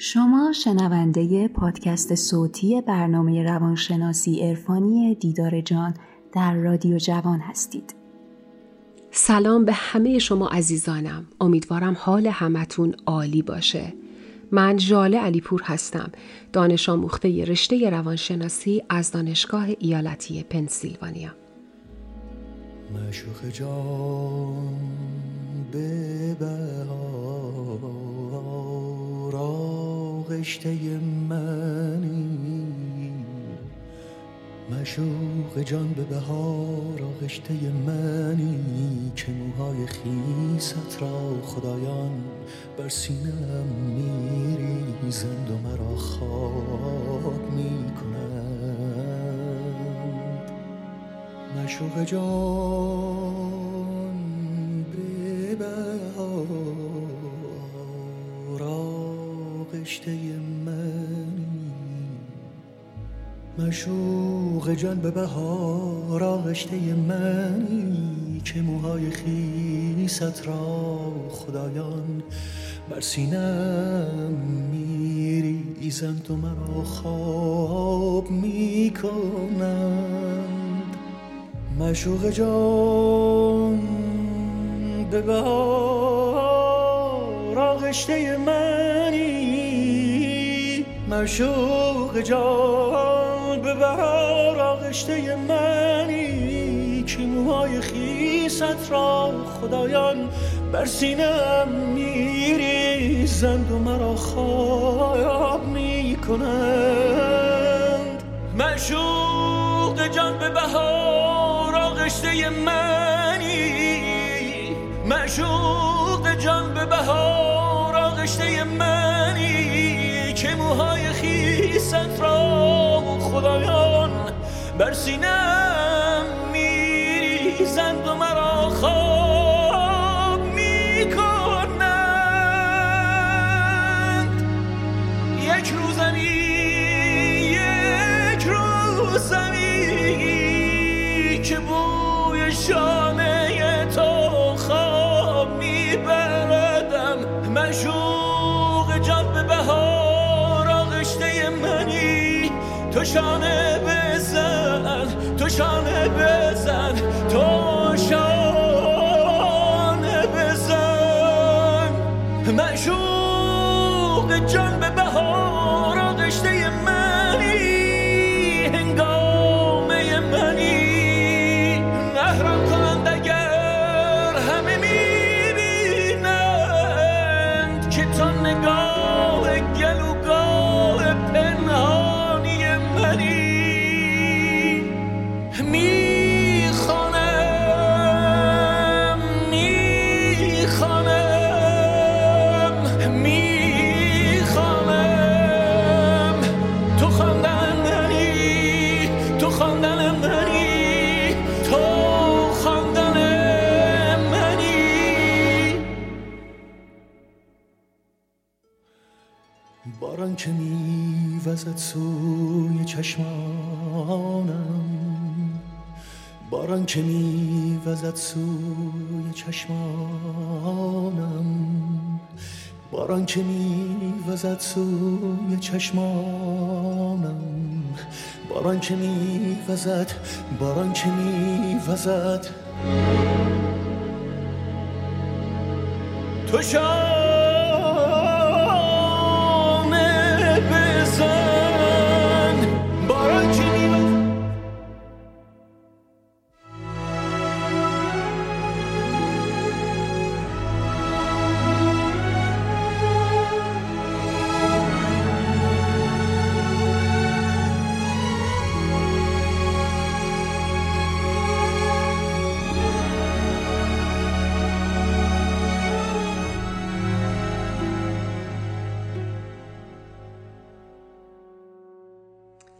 شما شنونده پادکست صوتی برنامه روانشناسی عرفانی دیدار جان در رادیو جوان هستید. سلام به همه شما عزیزانم. امیدوارم حال همتون عالی باشه. من جاله علیپور هستم. دانش آموخته رشته روانشناسی از دانشگاه ایالتی پنسیلوانیا. مشوق جان به رشته منی. مشوق جان به بهار آغشته منی. که موهای خیست را خدایان بر سینم میریزند و مرا خواب می‌کنند. مشوق جان به بهار آغشته مشوق جان به بهار آغشته منی که موهای خیست را خدایان بر سینم میریزند و مرا خواب می‌کنند. مشوق جان به بهار آغشته منی. مشوق جان به بهار آغشته منی که موهای خیست را خدایان بر سینم میریزند و مرا خواب می‌کنند. مشوق جان به بهار آغشته منی مشوق جان به بهار آغشته موهای خیست را خدایان بر سینم میوزد سوی چشمانم. باران که میوزد سوی چشمانم. باران که میوزد باران که میوزد. تو شاد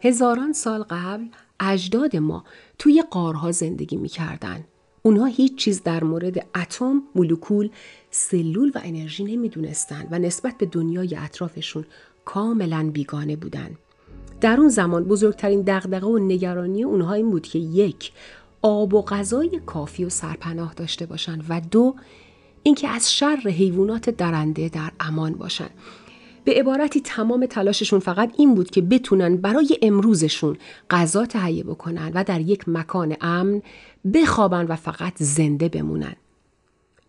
هزاران سال قبل اجداد ما توی قارها زندگی می‌کردن. اونها هیچ چیز در مورد اتم، مولکول، سلول و انرژی نمی‌دونستند و نسبت به دنیای اطرافشون کاملا بیگانه بودن. در اون زمان بزرگترین دغدغه و نگرانی اونها این بود که یک آب و غذای کافی و سرپناه داشته باشن و دو اینکه از شر حیوانات درنده در امان باشن به عبارتی تمام تلاششون فقط این بود که بتونن برای امروزشون غذا تهیه بکنن و در یک مکان امن بخوابن و فقط زنده بمونن.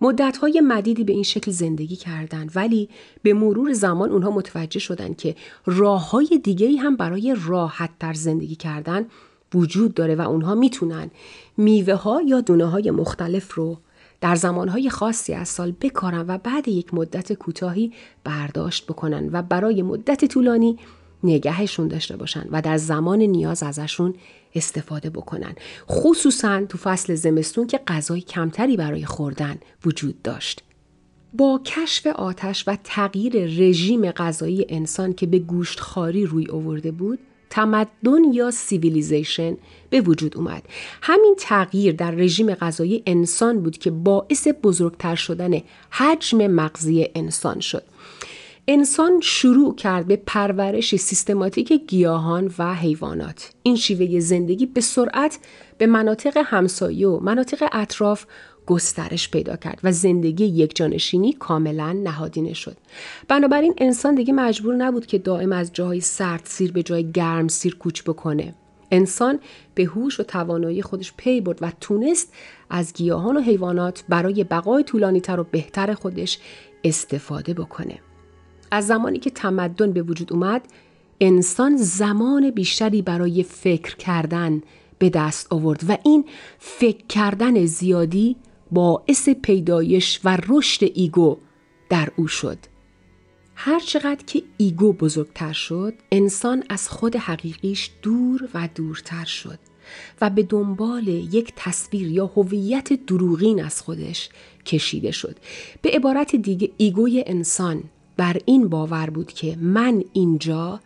مدتهای مدیدی به این شکل زندگی کردند ولی به مرور زمان اونها متوجه شدند که راه های هم برای راحت تر زندگی کردن وجود داره و اونها می‌تونن میوه ها یا دونه های مختلف رو در زمانهای خاصی از سال بکارن و بعد یک مدت کوتاهی برداشت بکنن و برای مدت طولانی نگهشون داشته باشن و در زمان نیاز ازشون استفاده بکنن. خصوصا تو فصل زمستون که غذای کمتری برای خوردن وجود داشت. با کشف آتش و تغییر رژیم غذایی انسان که به گوشتخواری روی آورده بود تمدن یا civilization به وجود اومد. همین تغییر در رژیم غذایی انسان بود که باعث بزرگتر شدن حجم مغزی انسان شد. انسان شروع کرد به پرورش سیستماتیک گیاهان و حیوانات. این شیوه زندگی به سرعت به مناطق همسایه و مناطق اطراف گسترش پیدا کرد و زندگی یک جانشینی کاملا نهادینه شد. بنابراین انسان دیگه مجبور نبود که دائم از جای سرد سیر به جای گرم سیر کوچ بکنه. انسان به هوش و توانایی خودش پی برد و تونست از گیاهان و حیوانات برای بقای طولانی تر و بهتر خودش استفاده بکنه. از زمانی که تمدن به وجود اومد انسان زمان بیشتری برای فکر کردن به دست آورد و این فکر کردن زیادی باعث پیدایش و رشد ego در او شد. هرچقدر که ego بزرگتر شد انسان از خود حقیقیش دور و دورتر شد و به دنبال یک تصویر یا هویت دروغین از خودش کشیده شد به عبارت دیگه ego ی انسان بر این باور بود که من اینجا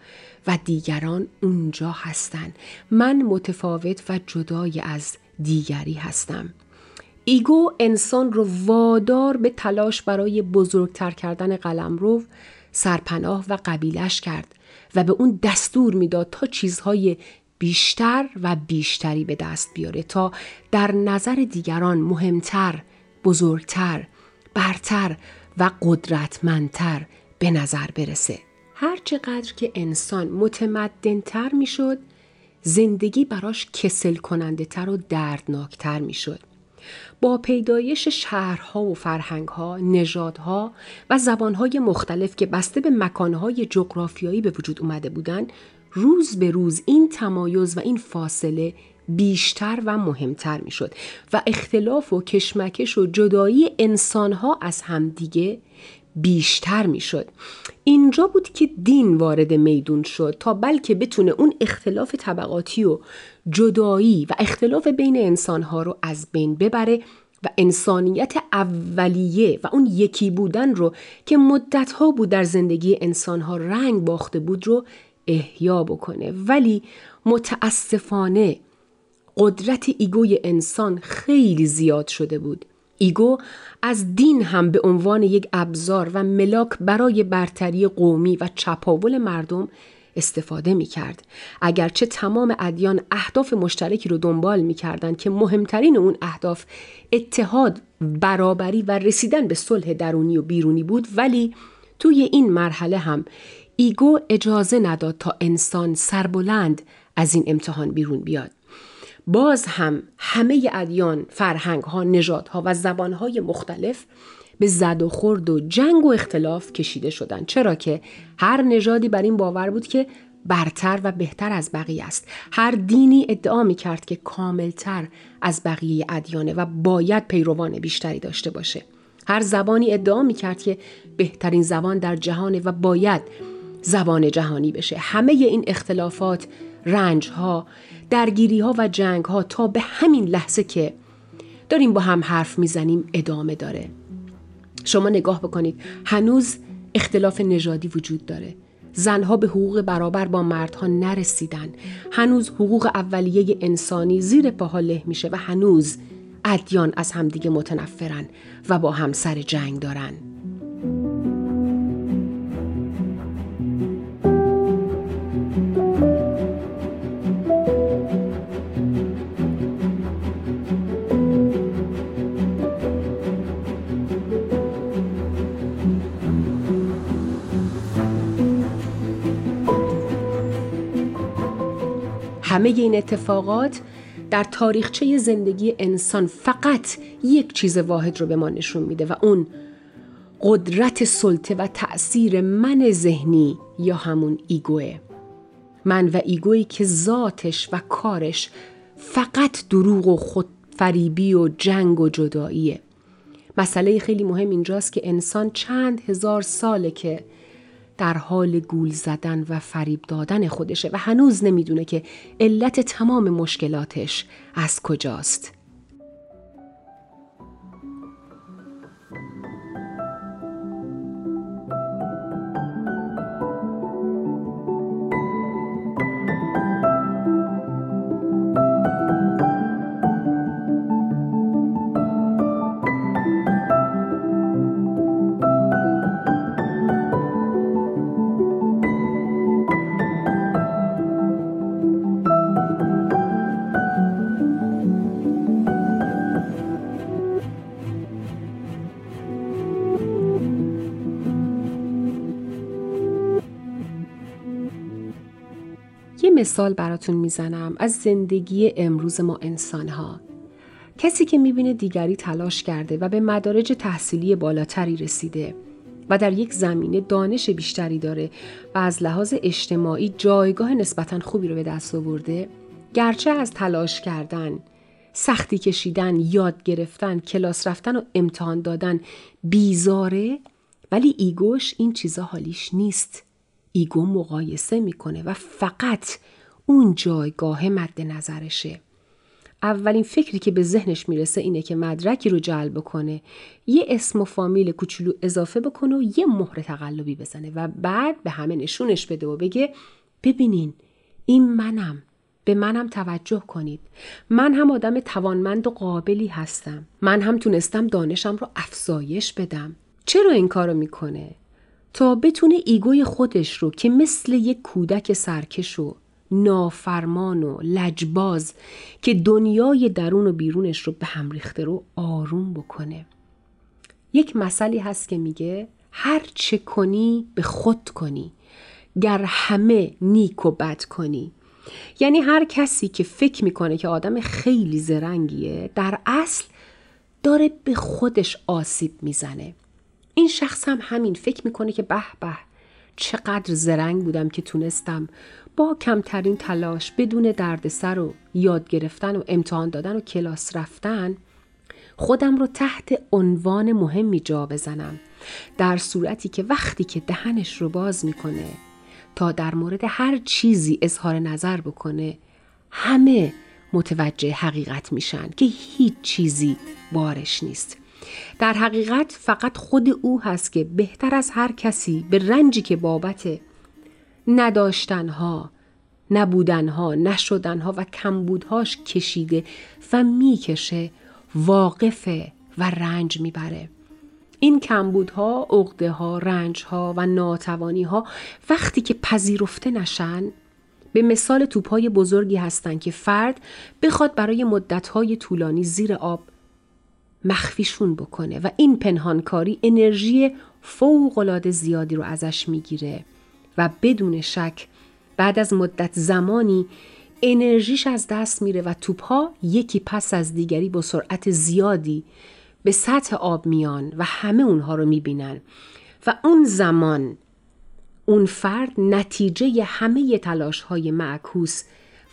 و دیگران اونجا هستند من متفاوت و جدای از دیگری هستم ego انسان رو وادار به تلاش برای بزرگتر کردن قلمرو سرپناه و قبیلش کرد و به اون دستور می‌داد تا چیزهای بیشتر و بیشتری به دست بیاره تا در نظر دیگران مهمتر، بزرگتر، برتر و قدرتمندتر به نظر برسه. هر چقدر که انسان متمدنتر می‌شد زندگی براش کسل کننده تر و دردناکتر می‌شد. با پیدایش شهرها و فرهنگها، نژادها و زبانهای مختلف که بسته به مکانهای جغرافیایی به وجود اومده بودند، روز به روز این تمایز و این فاصله بیشتر و مهمتر می‌شد و اختلاف و کشمکش و جدایی انسانها از همدیگه بیشتر می‌شد. اینجا بود که دین وارد میدون شد تا بلکه بتونه اون اختلاف طبقاتی و جدایی و اختلاف بین انسانها رو از بین ببره و انسانیت اولیه و اون یکی بودن رو که مدتها بود در زندگی انسانها رنگ باخته بود رو احیا بکنه. ولی متاسفانه قدرت ego ی انسان خیلی زیاد شده بود. ego از دین هم به عنوان یک ابزار و ملاک برای برتری قومی و چپاول مردم استفاده می کرد. اگرچه تمام ادیان اهداف مشترکی رو دنبال می کردن که مهمترین اون اهداف اتحاد، برابری و رسیدن به صلح درونی و بیرونی بود ولی توی این مرحله هم ایگو اجازه نداد تا انسان سربلند از این امتحان بیرون بیاد. باز هم همه ادیان، فرهنگ ها، ها و زبان های مختلف به زد و خورد و جنگ و اختلاف کشیده شدند. چرا که هر نژادی بر این باور بود که برتر و بهتر از بقیه است. هر دینی ادعا می کرد که کاملتر از بقیه ادیانه و باید پیروان بیشتری داشته باشه. هر زبانی ادعا می کرد که بهترین زبان در جهانه و باید زبان جهانی بشه. همه این اختلافات رنج ها درگیری ها و جنگ ها تا به همین لحظه که داریم با هم حرف می‌زنیم ادامه داره. شما نگاه بکنید هنوز اختلاف نژادی وجود داره. زنها به حقوق برابر با مردها نرسیدن. هنوز حقوق اولیه انسانی زیر پاها له میشه و هنوز ادیان از همدیگه متنفرن و با هم سر جنگ دارن. همه این اتفاقات در تاریخچه زندگی انسان فقط یک چیز واحد رو به ما نشون میده و اون قدرت سلطه و تأثیر من ذهنی یا همون ایگوه. من و ایگویی که ذاتش و کارش فقط دروغ و خودفریبی و جنگ و جداییه. مسئله خیلی مهم اینجاست که انسان چند هزار ساله که در حال گول زدن و فریب دادن خودشه و هنوز نمی‌دونه که علت تمام مشکلاتش از کجاست. مثال براتون می‌زنم از زندگی امروز ما انسان ها. کسی که می‌بینه دیگری تلاش کرده و به مدارج تحصیلی بالاتری رسیده و در یک زمینه دانش بیشتری داره و از لحاظ اجتماعی جایگاه نسبتا خوبی رو به دست آورده گرچه از تلاش کردن سختی کشیدن یاد گرفتن کلاس رفتن و امتحان دادن بیزاره ولی ایگوش این چیزا حالیش نیست ایگو مقایسه می‌کنه و فقط اون جایگاه مد نظرشه. اولین فکری که به ذهنش می‌رسه اینه که مدرکی رو جلب کنه یه اسم و فامیل کوچولو اضافه بکنه و یه مهر تقلبی بزنه و بعد به همه نشونش بده و بگه ببینین این منم. به منم توجه کنید. من هم آدم توانمند و قابلی هستم. من هم تونستم دانشم رو افزایش بدم. چرا این کارو می‌کنه؟ تا بتونه ایگوی خودش رو که مثل یک کودک سرکش و نافرمان و لجباز که دنیای درون و بیرونش رو به هم ریخته رو آروم بکنه. یک مسئله هست که میگه هر چه کنی به خود کنی گر همه نیک و بد کنی. یعنی هر کسی که فکر می‌کنه که آدم خیلی زرنگیه در اصل داره به خودش آسیب می‌زنه. این شخص هم همین فکر می‌کنه که به به چقدر زرنگ بودم که تونستم با کمترین تلاش بدون دردسر و یاد گرفتن و امتحان دادن و کلاس رفتن خودم رو تحت عنوان مهمی جا بزنم در صورتی که وقتی که دهنش رو باز می‌کنه تا در مورد هر چیزی اظهار نظر بکنه همه متوجه حقیقت میشن که هیچ چیزی بارش نیست. در حقیقت فقط خود او هست که بهتر از هر کسی به رنجی که بابت نداشتنها نبودنها نشدنها و کمبودهاش کشیده و می‌کشه واقفه و رنج می‌بره. این کمبودها، عقده ها، رنج ها و ناتوانی ها وقتی که پذیرفته نشن به مثال توپای بزرگی هستند که فرد بخواد برای مدتهای طولانی زیر آب مخفیشون بکنه و این پنهانکاری انرژی فوقالعاده زیادی رو ازش می‌گیره و بدون شک بعد از مدت زمانی انرژیش از دست میره و توپها یکی پس از دیگری با سرعت زیادی به سطح آب میان و همه اونها رو می‌بینن و اون زمان اون فرد نتیجه همه تلاش های معکوس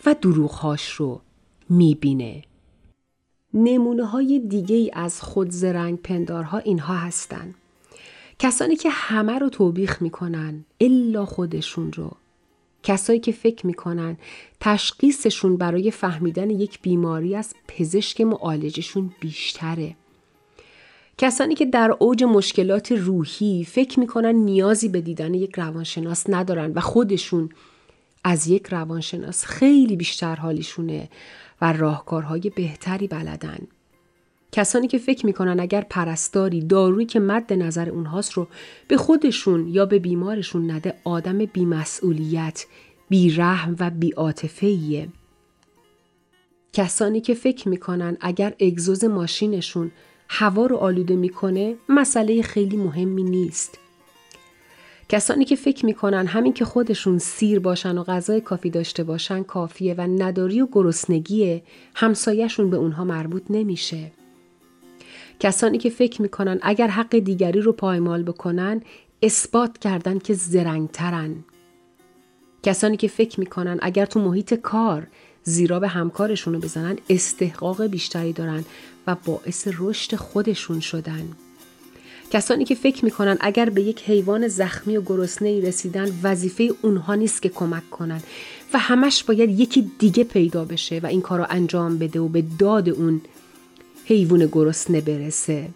و دروغهاش رو می‌بینه. نمونه های دیگه ای از خود زرنگ پندارها اینها هستند. کسانی که همه رو توبیخ می‌کنن الا خودشون رو کسایی که فکر می‌کنن تشخیصشون برای فهمیدن یک بیماری از پزشک معالجشون بیشتره کسانی که در اوج مشکلات روحی فکر می‌کنن نیازی به دیدن یک روانشناس ندارن و خودشون از یک روانشناس خیلی بیشتر حالیشونه و راهکارهای بهتری بلدن کسانی که فکر می‌کنن اگر پرستاری دارویی که مد نظر اونهاست رو به خودشون یا به بیمارشون نده آدم بیمسئولیت، بیرحم و بیاتفهیه. کسانی که فکر می‌کنن اگر اگزوز ماشینشون هوا رو آلوده می‌کنه مسئله خیلی مهمی نیست. کسانی که فکر می‌کنن همین که خودشون سیر باشن و غذای کافی داشته باشن کافیه و نداری و گرسنگی همسایهشون به اونها مربوط نمیشه. کسانی که فکر می‌کنن اگر حق دیگری رو پایمال بکنن اثبات کردن که زرنگترن. کسانی که فکر می‌کنن اگر تو محیط کار زیرا به همکارشون رو بزنن استحقاق بیشتری دارن و باعث رشد خودشون شدن. کسانی که فکر می‌کنن اگر به یک حیوان زخمی و گرسنه رسیدن وظیفه اونها نیست که کمک کنن و همش باید یکی دیگه پیدا بشه و این کار رو انجام بده و به داد اون حیوان گرسنه برسه.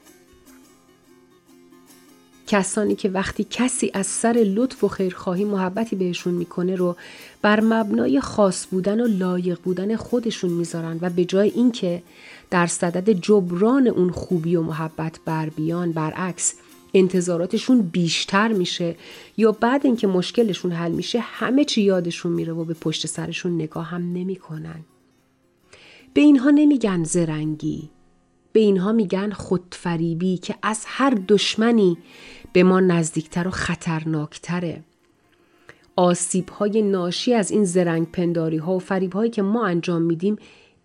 کسانی که وقتی کسی از سر لطف و خیرخواهی محبتی بهشون می‌کنه رو بر مبنای خاص بودن و لایق بودن خودشون می‌ذارن و به جای اینکه در صدد جبران اون خوبی و محبت بر بیان برعکس انتظاراتشون بیشتر میشه یا بعد اینکه مشکلشون حل میشه همه چی یادشون میره و به پشت سرشون نگاه هم نمی‌کنن. به اینها نمیگن زرنگی به اینها میگن خودفریبی که از هر دشمنی به ما نزدیکتر و خطرناکتره. آسیب های ناشی از این زرنگ پنداری ها و فریب هایی که ما انجام میدیم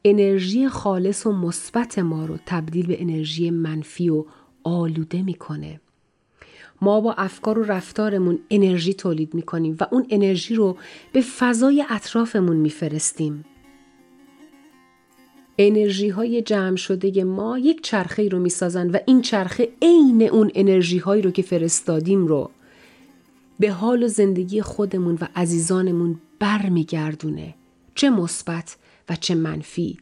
انرژی خالص و مثبت ما رو تبدیل به انرژی منفی و آلوده می‌کنه. ما با افکار و رفتارمون انرژی تولید می‌کنیم و اون انرژی رو به فضای اطرافمون میفرستیم. انرژی های جمع شده ما یک چرخه رو می‌سازن و این چرخه عین اون انرژی هایی رو که فرستادیم رو به حال و زندگی خودمون و عزیزانمون برمیگردونه چه مثبت و چه منفی.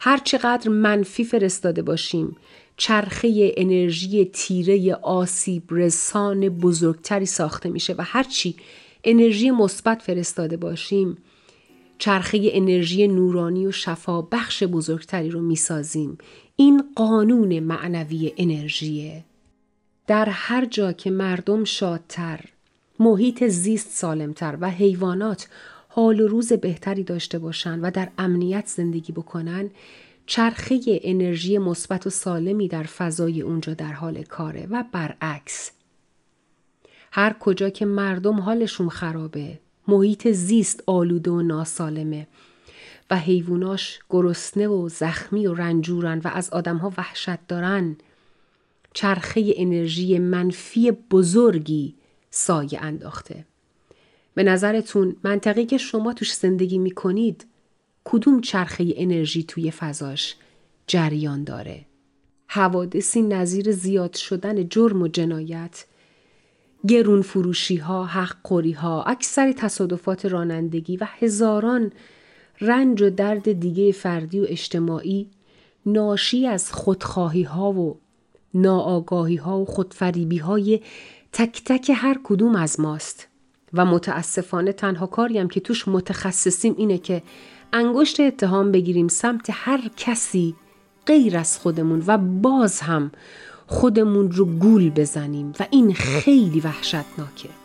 هر چقدر منفی فرستاده باشیم چرخه انرژی تیره آسیب رسان بزرگتری ساخته میشه و هرچی انرژی مثبت فرستاده باشیم چرخه انرژی نورانی و شفا بخش بزرگتری رو می‌سازیم. این قانون معنوی انرژیه. در هر جا که مردم شادتر محیط زیست سالمتر و حیوانات حال و روز بهتری داشته باشند و در امنیت زندگی بکنن چرخه انرژی مثبت و سالمی در فضای اونجا در حال کاره و برعکس هر کجا که مردم حالشون خرابه محیط زیست آلوده و ناسالمه و حیواناش گرسنه و زخمی و رنجورن و از آدمها وحشت دارن چرخه انرژی منفی بزرگی سایه انداخته. به نظرتون منطقی که شما توش زندگی می کنید کدوم چرخه انرژی توی فضاش جریان داره؟ حوادثی نظیر زیاد شدن جرم و جنایت گرون فروشی ها، حق قوری ها، اکثر تصادفات رانندگی و هزاران رنج و درد دیگه فردی و اجتماعی ناشی از خودخواهی ها و ناآگاهی ها و خودفریبی های تک تک هر کدوم از ماست و متاسفانه تنها کاریم که توش متخصصیم اینه که انگشت اتهام بگیریم سمت هر کسی غیر از خودمون و باز هم خودمون رو گول بزنیم. و این خیلی وحشتناکه.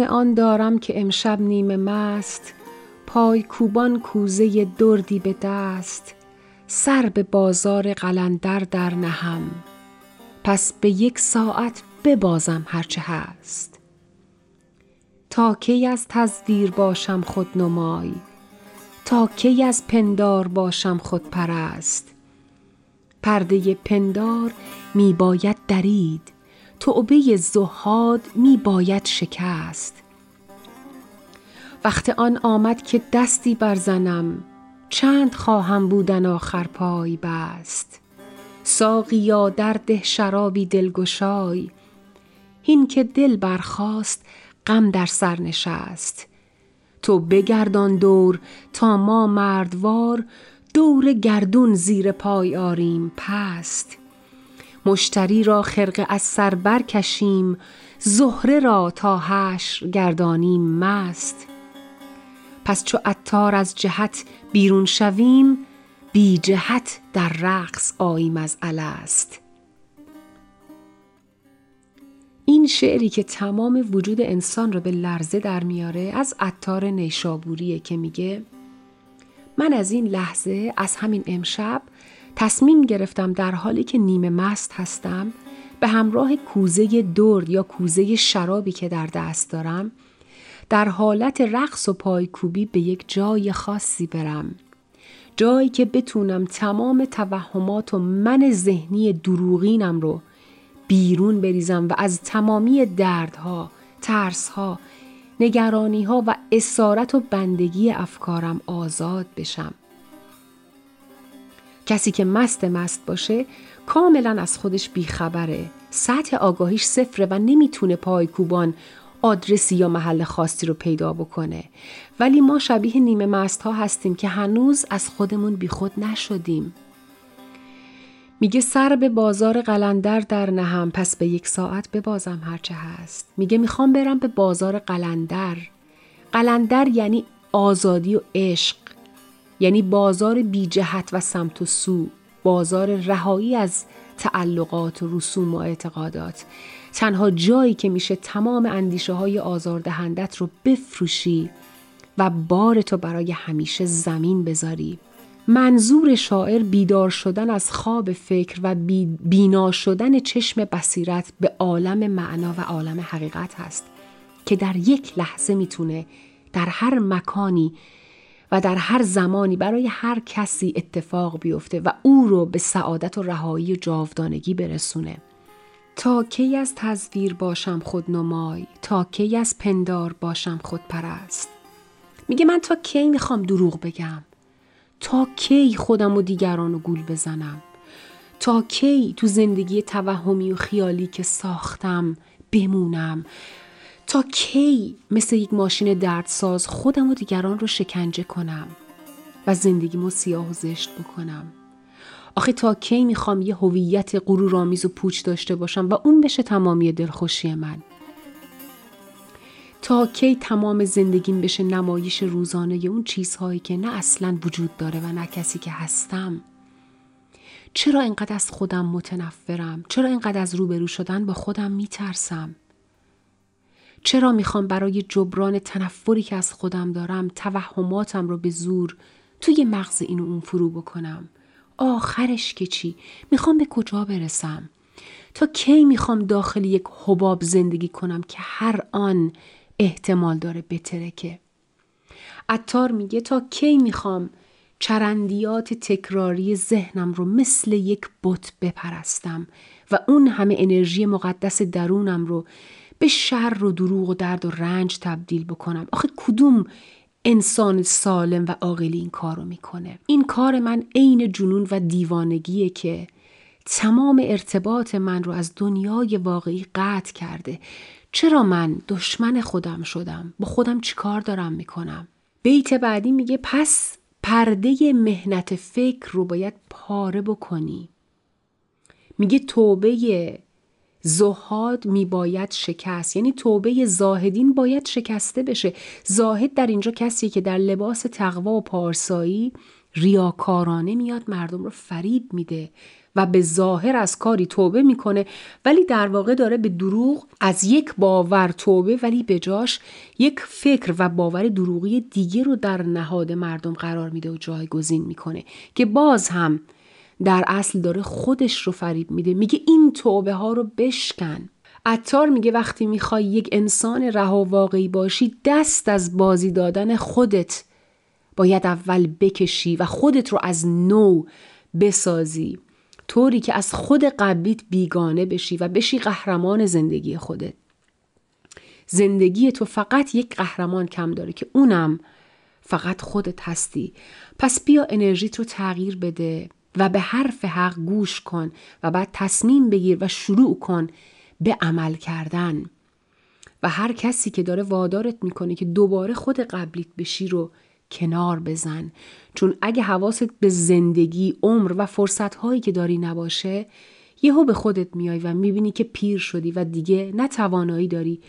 عزم آن دارم که امشب نیمه مست پای کوبان کوزه دردی به دست سر به بازار قلندر در نهم. پس به یک ساعت ببازم هرچه هست. تا کی از تزدیر باشم خود نمای تا کی از پندار باشم خود پرست پرده پندار می باید درید تعبه زهاد می باید شکست. وقت آن آمد که دستی برزنم چند خواهم بودن آخر پای بست. ساقیا در ده شرابی دلگشای هین که دل برخاست غم در سر نشست. تو بگردان دور تا ما مردوار دور گردون زیر پای آریم پست. مشتری را خرقه از سر برکشیم زهره را تا حشر گردانیم مست. پس چو عطار از جهت بیرون شویم بی جهت در رقص آییم از الست. این شعری که تمام وجود انسان رو به لرزه در میاره از عطار نیشابوریه که میگه من از این لحظه از همین امشب تصمیم گرفتم در حالی که نیمه مست هستم به همراه کوزه درد یا کوزه شرابی که در دست دارم در حالت رقص و پایکوبی به یک جای خاصی برم جایی که بتونم تمام توهمات و من ذهنی دروغینم رو بیرون بریزم و از تمامی دردها، ترسها، نگرانیها و اسارت و بندگی افکارم آزاد بشم. کسی که مست مست باشه کاملا از خودش بیخبره. سطح آگاهیش صفره و نمی‌تونه پایکوبان آدرسی یا محل خاصی رو پیدا بکنه. ولی ما شبیه نیمه مست ها هستیم که هنوز از خودمون بیخود نشدیم. میگه سر به بازار قلندر در نهم پس به یک ساعت ببازم هرچه هست. میگه می‌خوام برم به بازار قلندر. قلندر یعنی آزادی و عشق. یعنی بازار بی جهت و سمت و سو بازار رهایی از تعلقات و رسوم و اعتقادات. تنها جایی که میشه تمام اندیشه های آزاردهندت رو بفروشی و بار تو برای همیشه زمین بذاری. منظور شاعر بیدار شدن از خواب فکر و بینا شدن چشم بصیرت به عالم معنا و عالم حقیقت هست که در یک لحظه می‌تونه در هر مکانی و در هر زمانی برای هر کسی اتفاق بیفته و او رو به سعادت و رهایی جاودانگی برسونه. تا کی از تصویر باشم خود نمای تا کی از پندار باشم خود پرست میگه من تا کی می‌خوام دروغ بگم؟ تا کی خودم و دیگران رو گول بزنم؟ تا کی تو زندگی توهمی و خیالی که ساختم بمونم؟ تا کی مثل یک ماشین دردساز خودم و دیگران رو شکنجه کنم و زندگیمو سیاه و زشت بکنم؟ آخه تا کی می‌خوام یه هویت غرورآمیز و پوچ داشته باشم و اون بشه تمامی دلخوشی من؟ تا کی تمام زندگیم بشه نمایش روزانه اون چیزهایی که نه اصلا وجود داره و نه کسی که هستم؟ چرا اینقدر از خودم متنفرم؟ چرا اینقدر از روبرو شدن با خودم میترسم؟ چرا می‌خوام برای جبران تنفری که از خودم دارم توهماتم رو به زور توی مغز این و اون فرو بکنم؟ آخرش که چی؟ می‌خوام به کجا برسم؟ تا کی می‌خوام داخل یک حباب زندگی کنم که هر آن احتمال داره بترکه؟ عطار میگه تا کی می‌خوام چرندیات تکراری ذهنم رو مثل یک بت بپرستم و اون همه انرژی مقدس درونم رو به شر و دروغ و درد و رنج تبدیل بکنم. آخه کدوم انسان سالم و عاقلی این کار رو می‌کنه؟ این کار من عین جنون و دیوانگیه که تمام ارتباط من رو از دنیای واقعی قطع کرده. چرا من دشمن خودم شدم؟ با خودم چیکار دارم می‌کنم؟ بیت بعدی میگه پس پرده مهنت فکر رو باید پاره بکنی. میگه توبه زهاد می باید شکست. یعنی توبه زاهدین باید شکسته بشه. زاهد در اینجا کسی که در لباس تقوا و پارسایی ریاکارانه میاد مردم رو فریب میده و به ظاهر از کاری توبه می‌کنه ولی در واقع داره به دروغ از یک باور توبه ولی به جاش یک فکر و باور دروغی دیگه رو در نهاد مردم قرار میده و جایگزین می‌کنه که باز هم در اصل داره خودش رو فریب میده. میگه این توبه ها رو بشکن. عطار میگه وقتی می‌خوای یک انسان رها واقعی باشی دست از بازی دادن خودت باید اول بکشی و خودت رو از نو بسازی. طوری که از خود قبلیت بیگانه بشی و بشی قهرمان زندگی خودت. زندگی تو فقط یک قهرمان کم داره که اونم فقط خودت هستی. پس بیا انرژیت رو تغییر بده. و به حرف حق گوش کن و بعد تصمیم بگیر و شروع کن به عمل کردن. و هر کسی که داره وادارت می‌کنه که دوباره خود قبلیت بشی رو کنار بزن. چون اگه حواست به زندگی عمر و فرصتهایی که داری نباشه یهو به خودت میای و می‌بینی که پیر شدی و دیگه نه توانایی داری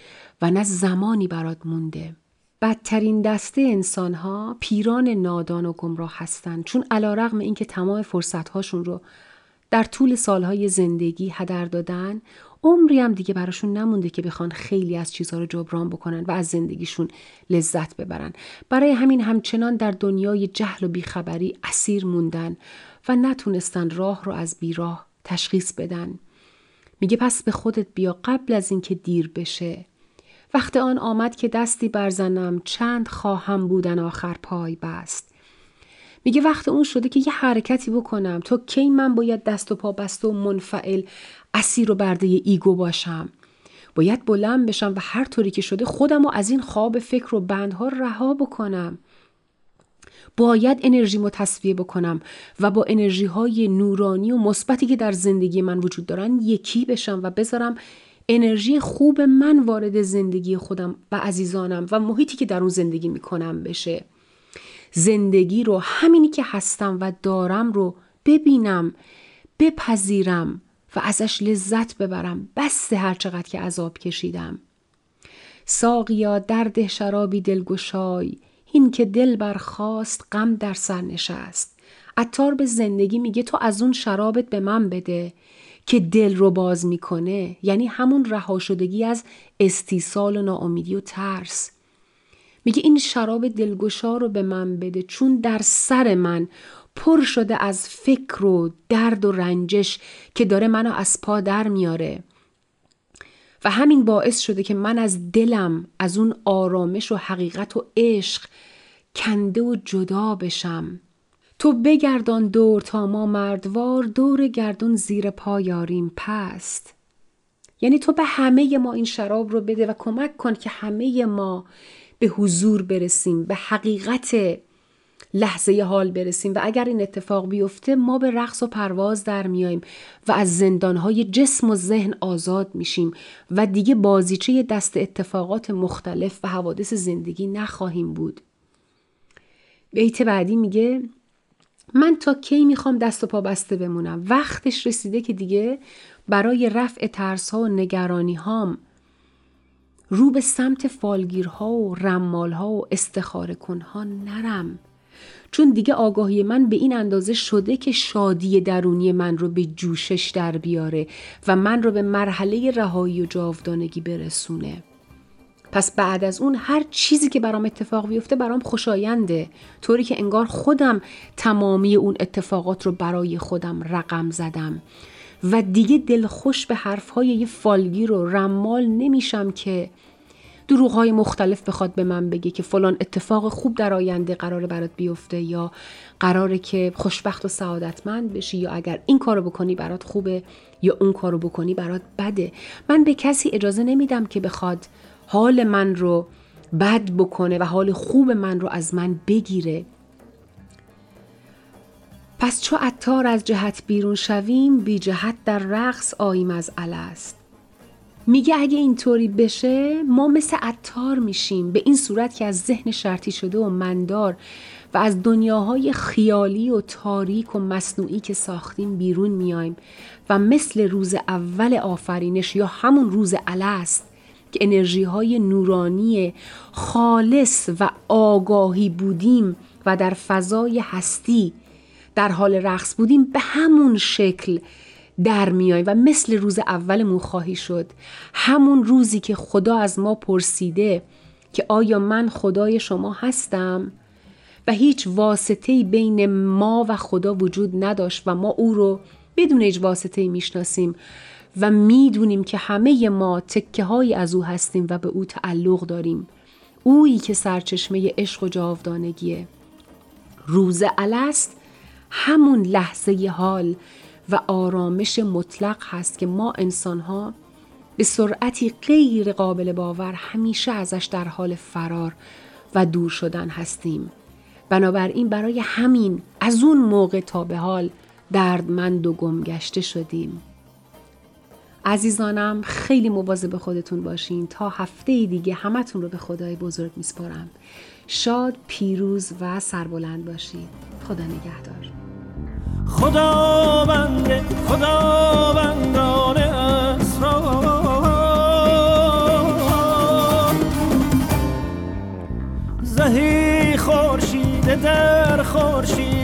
و نه زمانی برات مونده. بدترین دسته انسان ها پیران نادان و گمراه هستند. چون علا رغم اینکه تمام فرصت هاشون رو در طول سالهای زندگی هدر دادن عمری هم دیگه براشون نمونده که بخوان خیلی از چیزها رو جبران بکنن و از زندگیشون لذت ببرن. برای همین همچنان در دنیای جهل و بیخبری اسیر موندن و نتونستن راه رو از بیراه تشخیص بدن. میگه پس به خودت بیا قبل از اینکه دیر بشه. وقت آن آمد که دستی برزنم چند خواهم بودن آخر پای بست. میگه وقت اون شده که یه حرکتی بکنم. تو کی من باید دست و پا بسته و منفعل اسیر و برده ایگو باشم؟ باید بلند بشم و هر طوری که شده خودم رو از این خواب فکر و بندها رها بکنم. باید انرژیمو تصفیه بکنم و با انرژی های نورانی و مثبتی که در زندگی من وجود دارن یکی بشم و بذارم انرژی خوب من وارد زندگی خودم و عزیزانم و محیطی که در اون زندگی می‌کنم بشه. زندگی رو همینی که هستم و دارم رو ببینم بپذیرم و ازش لذت ببرم. بس هر چقدر که عذاب کشیدم. ساقیا درد شرابی دلگشای این که دل برخواست غم در سر نشست. عطار به زندگی میگه تو از اون شرابت به من بده. که دل رو باز می‌کنه یعنی همون رها شدگی از استیصال و ناامیدی و ترس. میگه این شراب دلگشا رو به من بده چون در سر من پر شده از فکر و درد و رنجش که داره منو از پا در میاره. و همین باعث شده که من از دلم از اون آرامش و حقیقت و عشق کنده و جدا بشم. تو بگردان دور تا ما مردوار دور گردون زیر پا یاریم پست. یعنی تو به همه ما این شراب رو بده و کمک کن که همه ما به حضور برسیم به حقیقت لحظه حال برسیم. و اگر این اتفاق بیفته ما به رقص و پرواز در میاییم و از زندانهای جسم و ذهن آزاد میشیم و دیگه بازیچه دست اتفاقات مختلف و حوادث زندگی نخواهیم بود. بیت بعدی میگه من تا کی می‌خوام دست و پا بسته بمونم؟ وقتش رسیده که دیگه برای رفع ترس ها و نگرانی هام رو به سمت فالگیرها و رمالها و استخاره کنها نرم. چون دیگه آگاهی من به این اندازه شده که شادی درونی من رو به جوشش در بیاره و من رو به مرحله رهایی و جاودانگی برسونه. پس بعد از اون هر چیزی که برام اتفاق بیفته برام خوشاینده. طوری که انگار خودم تمامی اون اتفاقات رو برای خودم رقم زدم. و دیگه دلخوش به حرفهای یه فالگیر و رمال نمیشم که دروغ مختلف بخواد به من بگه که فلان اتفاق خوب در آینده قراره برات بیفته یا قراره که خوشبخت و سعادتمند بشی یا اگر این کارو بکنی برات خوبه یا اون کارو بکنی برات بده. من به کسی اجازه نمیدم که بخواد حال من رو بد بکنه و حال خوب من رو از من بگیره. پس چو عطار از جهت بیرون شویم بی جهت در رقص آییم از است میگه اگه اینطوری بشه ما مثل عطار میشیم. به این صورت که از ذهن شرطی شده و مندار و از دنیاهای خیالی و تاریک و مصنوعی که ساختیم بیرون میایم و مثل روز اول آفرینش یا همون روز الست که انرژی های نورانی خالص و آگاهی بودیم و در فضای هستی در حال رقص بودیم به همون شکل در میای و مثل روز اولمون خواهی شد. همون روزی که خدا از ما پرسیده که آیا من خدای شما هستم؟ و هیچ واسطه بین ما و خدا وجود نداشت و ما او رو بدون هیچ واسطه می‌شناسیم. و می‌دونیم که همه ما تکه های از او هستیم و به او تعلق داریم. اویی که سرچشمه عشق و جاودانگیه. روز الست همون لحظه حال و آرامش مطلق هست که ما انسان ها به سرعتی غیر قابل باور همیشه ازش در حال فرار و دور شدن هستیم. بنابراین برای همین از اون موقع تا به حال دردمند و گمگشته شدیم. عزیزانم خیلی مواظب خودتون باشین. تا هفته دیگه همتون رو به خدای بزرگ میسپارم. شاد پیروز و سربلند باشید خدا نگهدار. خدا بنده خدا بندان زهی خورشید در خورشید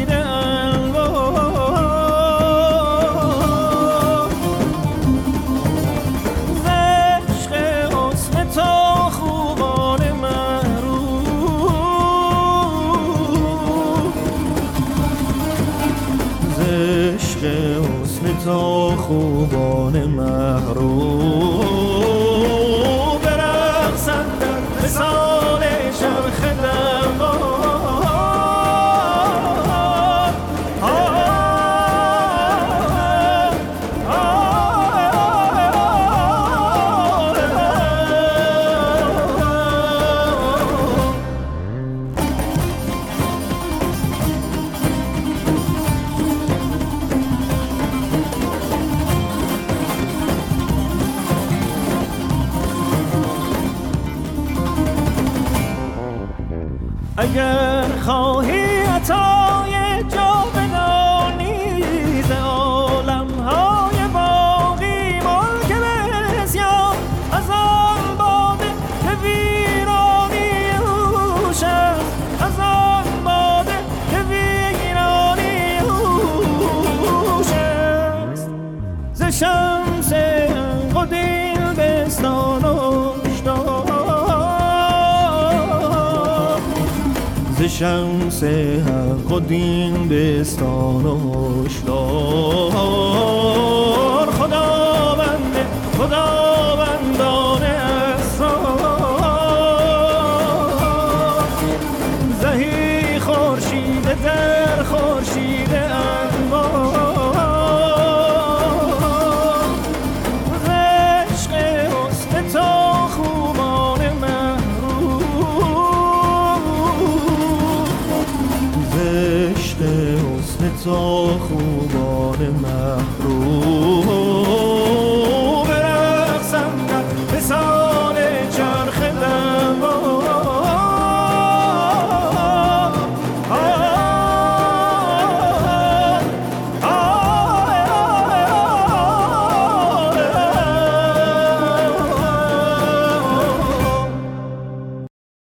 تا خوبان محروم. ز شمس حق و دین بستان و هشدار. خدا بنده خدا